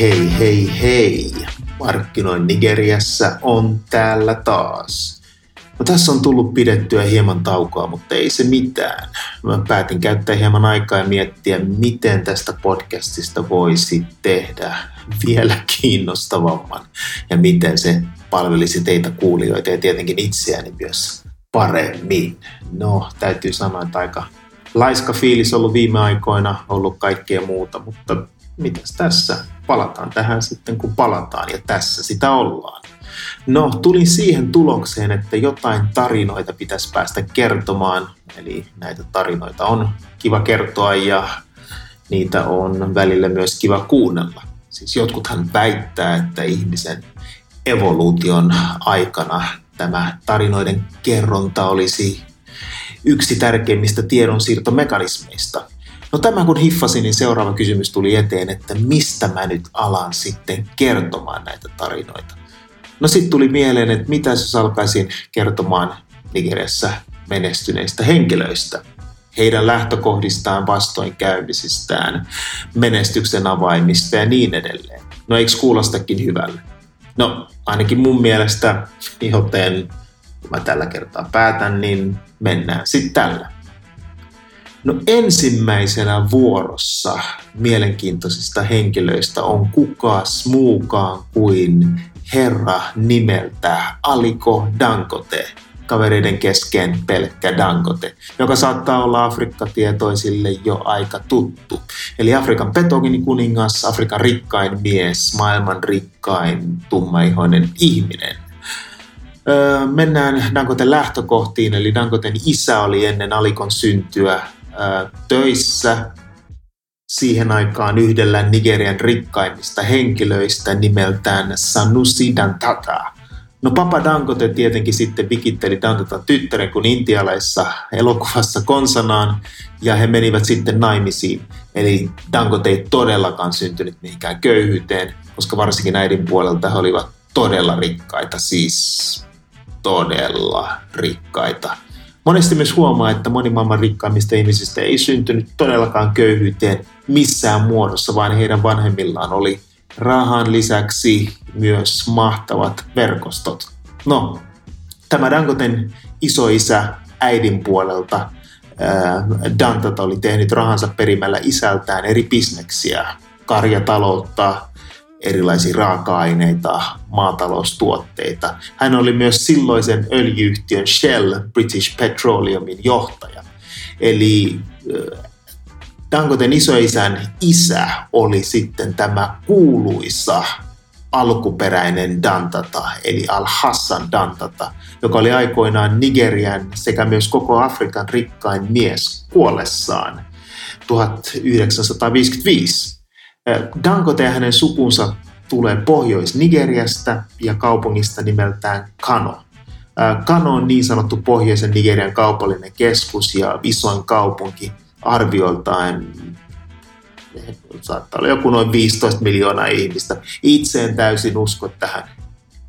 Hei hei hei! Markkinoin Nigeriassa on täällä taas. No, tässä on tullut pidettyä hieman taukoa, mutta ei se mitään. Mä päätin käyttää hieman aikaa ja miettiä, miten tästä podcastista voisi tehdä vielä kiinnostavamman ja miten se palvelisi teitä kuulijoita ja tietenkin itseäni myös paremmin. No, täytyy sanoa, että aika laiska fiilis ollut viime aikoina, ollut kaikkea muuta, mutta mitäs tässä? Palataan tähän sitten, kun palataan ja tässä sitä ollaan. No, tulin siihen tulokseen, että jotain tarinoita pitäisi päästä kertomaan. Eli näitä tarinoita on kiva kertoa ja niitä on välillä myös kiva kuunnella. Siis jotkuthan väittää, että ihmisen evoluution aikana tämä tarinoiden kerronta olisi yksi tärkeimmistä tiedonsiirtomekanismeista. No tämä kun hiffasin, niin seuraava kysymys tuli eteen, että mistä mä nyt alan sitten kertomaan näitä tarinoita. No sitten tuli mieleen, että mitä jos alkaisin kertomaan Nigeriassa menestyneistä henkilöistä, heidän lähtökohdistaan, vastoinkäymisistään, menestyksen avaimista ja niin edelleen. No eikö kuulostakin hyvälle? No ainakin mun mielestä, joten mä tällä kertaa päätän, niin mennään sitten tällä. No ensimmäisenä vuorossa mielenkiintoisista henkilöistä on kukas muukaan kuin herra nimeltä Aliko Dangote, kavereiden kesken pelkkä Dangote, joka saattaa olla Afrikka-tietoisille jo aika tuttu. Eli Afrikan kuningas, Afrikan rikkain mies, maailman rikkain tummaihoinen ihminen. Öö, mennään Dangoten lähtökohtiin, eli Dangoten isä oli ennen Alikon syntyä öö, töissä siihen aikaan yhdellä Nigerian rikkaimmista henkilöistä nimeltään Sanusi Dantata. No Papa Dangote tietenkin sitten vikitteli Dantata tyttären kuin intialaissa elokuvassa konsanaan ja he menivät sitten naimisiin. Eli Dangote ei todellakaan syntynyt mihinkään köyhyyteen, koska varsinkin äidin puolelta he olivat todella rikkaita, siis todella rikkaita. Monesti myös huomaa, että moni maailman rikkaimmista ihmisistä ei syntynyt todellakaan köyhyyteen missään muodossa, vaan heidän vanhemmillaan oli rahan lisäksi myös mahtavat verkostot. No, tämä Dangoten isoisä äidin puolelta Dantat oli tehnyt rahansa perimällä isältään eri bisneksiä, karjataloutta, erilaisia raaka-aineita, maataloustuotteita. Hän oli myös silloisen öljyyhtiön Shell British Petroleumin johtaja. Eli Dangoten isoisän isä oli sitten tämä kuuluisa alkuperäinen Dantata, eli Al-Hassan Dantata, joka oli aikoinaan Nigerian sekä myös koko Afrikan rikkain mies kuollessaan 1955. Dangote ja hänen sukunsa tulee Pohjois-Nigeriasta ja kaupungista nimeltään Kano. Kano on niin sanottu pohjoisen Nigerian kaupallinen keskus ja isoin kaupunki arvioiltaan saattaa olla joku noin 15 miljoonaa ihmistä. Itse en täysin usko tähän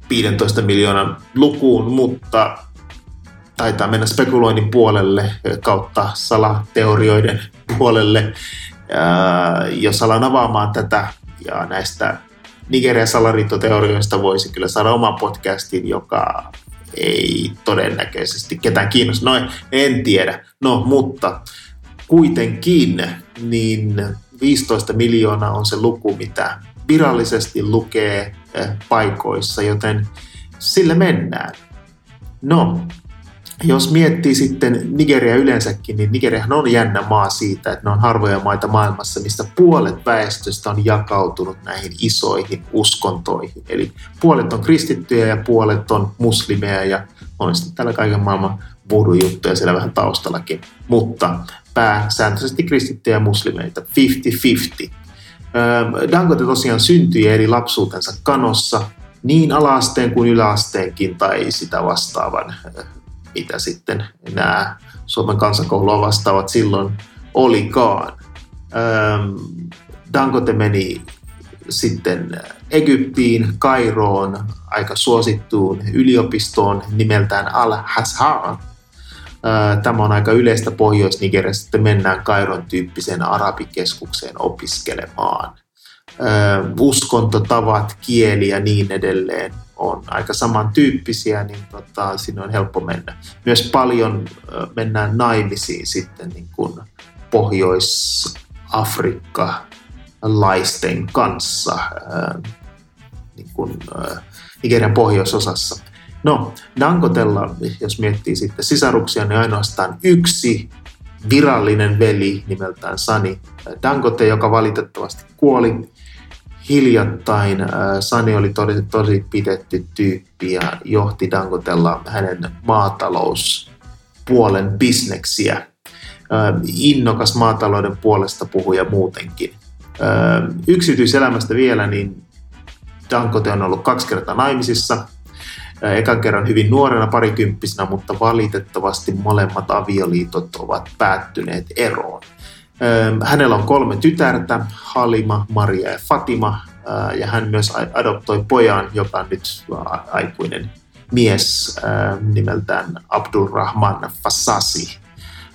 15 miljoonan lukuun, mutta taitaa mennä spekuloinnin puolelle kautta salateorioiden puolelle jos alan avaamaan tätä ja näistä Nigerian salariittoteorioista voisi kyllä saada oman podcastin, joka ei todennäköisesti ketään kiinnosta. No en tiedä. No mutta kuitenkin niin 15 miljoonaa on se luku, mitä virallisesti lukee eh, paikoissa, joten sille mennään. No, jos miettii sitten Nigeria yleensäkin, niin Nigeriahan on jännä maa siitä, että ne on harvoja maita maailmassa, mistä puolet väestöstä on jakautunut näihin isoihin uskontoihin. Eli puolet on kristittyjä ja puolet on muslimeja ja on sitten täällä kaiken maailman voodoo-juttuja siellä vähän taustallakin. Mutta pääsääntöisesti kristittyjä ja muslimeita, 50-50. Dangote tosiaan syntyi eri lapsuutensa kanossa, niin alaasteen kuin yläasteenkin tai sitä vastaavan mitä sitten nämä Suomen kansakoulua vastaavat silloin olikaan. Dangote meni sitten Egyptiin, Kairoon, aika suosittuun yliopistoon nimeltään Al-Hazhar. Tämä on aika yleistä Pohjois-Nigeriassa, että mennään Kairon tyyppiseen arabikeskukseen opiskelemaan. Uskontotavat, kieli ja niin edelleen on aika samantyyppisiä, niin tota, sinne on helppo mennä. Myös paljon mennään naimisiin sitten niin kuin Pohjois-Afrikka laisten kanssa niin kuin, Nigerian pohjoisosassa. No, Dangotella, jos miettii sitten sisaruksia, niin ainoastaan yksi virallinen veli nimeltään Sani Dangote, joka valitettavasti kuoli hiljattain. Sani oli tosi, tosi pidetty tyyppi ja johti Dangotella hänen maatalouspuolen bisneksiä. Innokas maatalouden puolesta puhuja muutenkin. Yksityiselämästä vielä, niin Dangote on ollut kaksi kertaa naimisissa. Ekan kerran hyvin nuorena parikymppisenä, mutta valitettavasti molemmat avioliitot ovat päättyneet eroon. Hänellä on kolme tytärtä, Halima, Maria ja Fatima, ja hän myös adoptoi pojan, joka on nyt aikuinen mies nimeltään Abdulrahman Fassasi.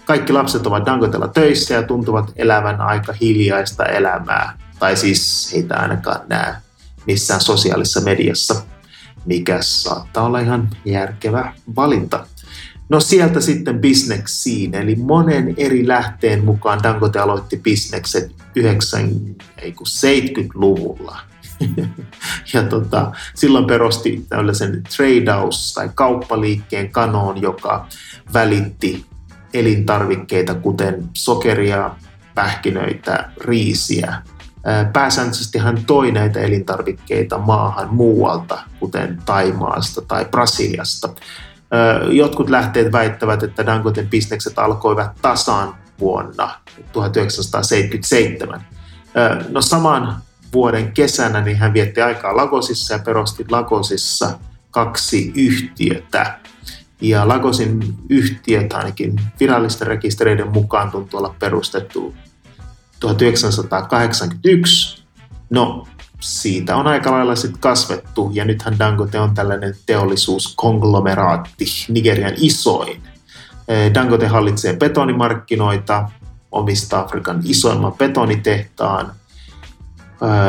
Kaikki lapset ovat Dangotella töissä ja tuntuvat elävän aika hiljaista elämää, tai siis heitä ainakaan näe missään sosiaalisessa mediassa, mikä saattaa olla ihan järkevä valinta. No sieltä sitten bisneksiin, eli monen eri lähteen mukaan Dangote aloitti bisnekset 70-luvulla. ja tota, silloin perusti tällaisen tradehouse tai kauppaliikkeen kanoon, joka välitti elintarvikkeita, kuten sokeria, pähkinöitä, riisiä. Pääsääntöisesti hän toi näitä elintarvikkeita maahan muualta, kuten Taimaasta tai Brasiliasta. Jotkut lähteet väittävät, että Dangoten bisnekset alkoivat tasan vuonna 1977. No saman vuoden kesänä niin hän vietti aikaa Lagosissa ja perusti Lagosissa kaksi yhtiötä. Ja Lagosin yhtiöt ainakin virallisten rekistereiden mukaan tuntuu olla perustettu 1981. No, siitä on aika lailla sitten kasvettu, ja nythän Dangote on tällainen teollisuuskonglomeraatti, Nigerian isoin. Dangote hallitsee betonimarkkinoita, omistaa Afrikan isoimman betonitehtaan,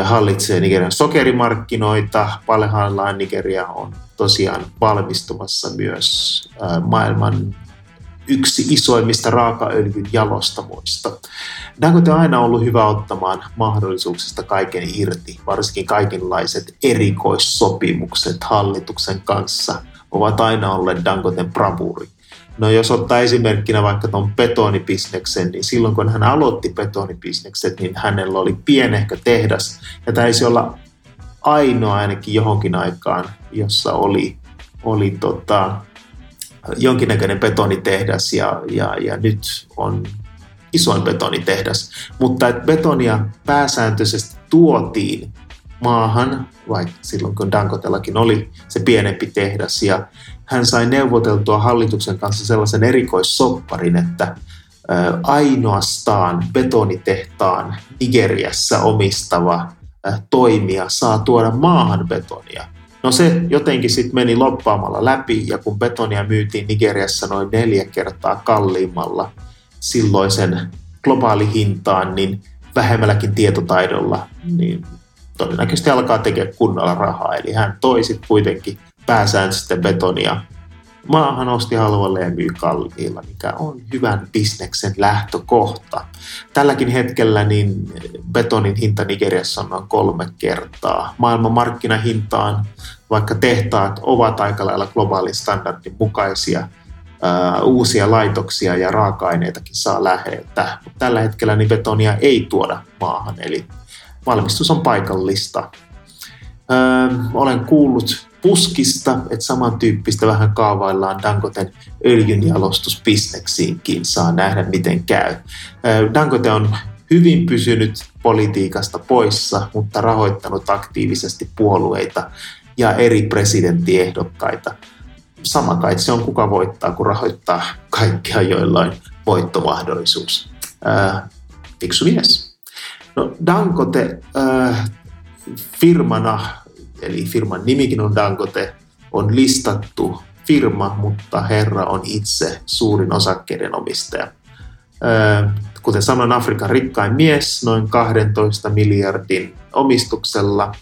hallitsee Nigerian sokerimarkkinoita. Parhaillaan Nigeria on tosiaan valmistumassa myös maailman yksi isoimmista raakaöljyn jalostamoista. Dangote on aina ollut hyvä ottamaan mahdollisuuksista kaiken irti, varsinkin kaikenlaiset erikoissopimukset hallituksen kanssa ovat aina olleet Dangoten bravuri. No jos ottaa esimerkkinä vaikka tuon betonibisneksen, niin silloin kun hän aloitti betonibisnekset, niin hänellä oli pienehkö tehdas ja taisi olla ainoa ainakin johonkin aikaan, jossa oli, oli tota, jonkinnäköinen betonitehdas ja, ja, ja nyt on isoin betonitehdas. Mutta että betonia pääsääntöisesti tuotiin maahan, vaikka silloin kun Dangotellakin oli se pienempi tehdas ja hän sai neuvoteltua hallituksen kanssa sellaisen erikoissopparin, että ainoastaan betonitehtaan Nigeriassa omistava toimija saa tuoda maahan betonia. No se jotenkin sitten meni loppaamalla läpi ja kun betonia myytiin Nigeriassa noin neljä kertaa kalliimmalla silloisen globaali hintaan, niin vähemmälläkin tietotaidolla, niin todennäköisesti alkaa tekemään kunnolla rahaa. Eli hän toi sitten kuitenkin pääsääntöisesti betonia maahan osti halvalla ja myy kalliilla, mikä on hyvän bisneksen lähtökohta. Tälläkin hetkellä niin betonin hinta Nigeriassa on noin kolme kertaa. Maailman markkinahintaan, vaikka tehtaat ovat aika lailla globaalin standardin mukaisia, uusia laitoksia ja raaka-aineitakin saa läheltä. Tällä hetkellä niin betonia ei tuoda maahan, eli valmistus on paikallista. Öö, olen kuullut puskista, että samantyyppistä vähän kaavaillaan Dangoten öljynjalostusbisneksiinkin. Saa nähdä, miten käy. Dangote on hyvin pysynyt politiikasta poissa, mutta rahoittanut aktiivisesti puolueita ja eri presidenttiehdokkaita. Sama kai se on kuka voittaa, kun rahoittaa kaikkia joillain voittomahdollisuus. Fiksu mies. No Dangote äh, firmana, eli firman nimikin on Dangote, on listattu firma, mutta herra on itse suurin osakkeiden omistaja. Kuten sanoin, Afrikan rikkain mies noin 12 miljardin omistuksella.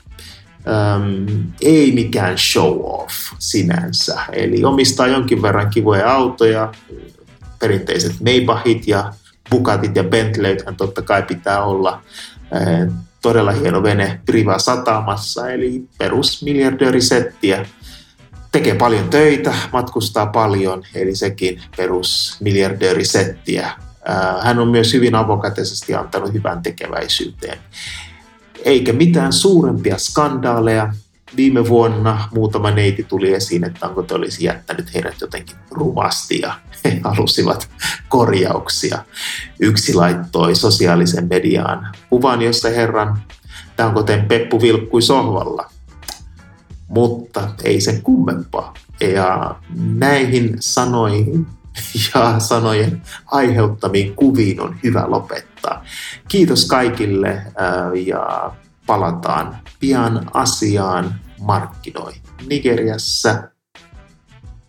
ei mikään show off sinänsä. Eli omistaa jonkin verran kivoja autoja, perinteiset Maybachit ja Bugattit ja Bentleythän totta kai pitää olla todella hieno vene Priva satamassa, eli perus miljardöörisettiä. Tekee paljon töitä, matkustaa paljon, eli sekin perus miljardöörisettiä. Hän on myös hyvin avokätisesti antanut hyvän tekeväisyyteen. Eikä mitään suurempia skandaaleja, viime vuonna muutama neiti tuli esiin, että onko te olisi jättänyt heidät jotenkin rumasti ja he halusivat korjauksia. Yksi laittoi sosiaalisen mediaan kuvan, jossa herran Dangoten Peppu vilkkui sohvalla. Mutta ei sen kummempaa. Ja näihin sanoihin ja sanojen aiheuttamiin kuviin on hyvä lopettaa. Kiitos kaikille ja palataan pian asiaan markkinoi Nigeriassa.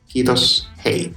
Kiitos, hei!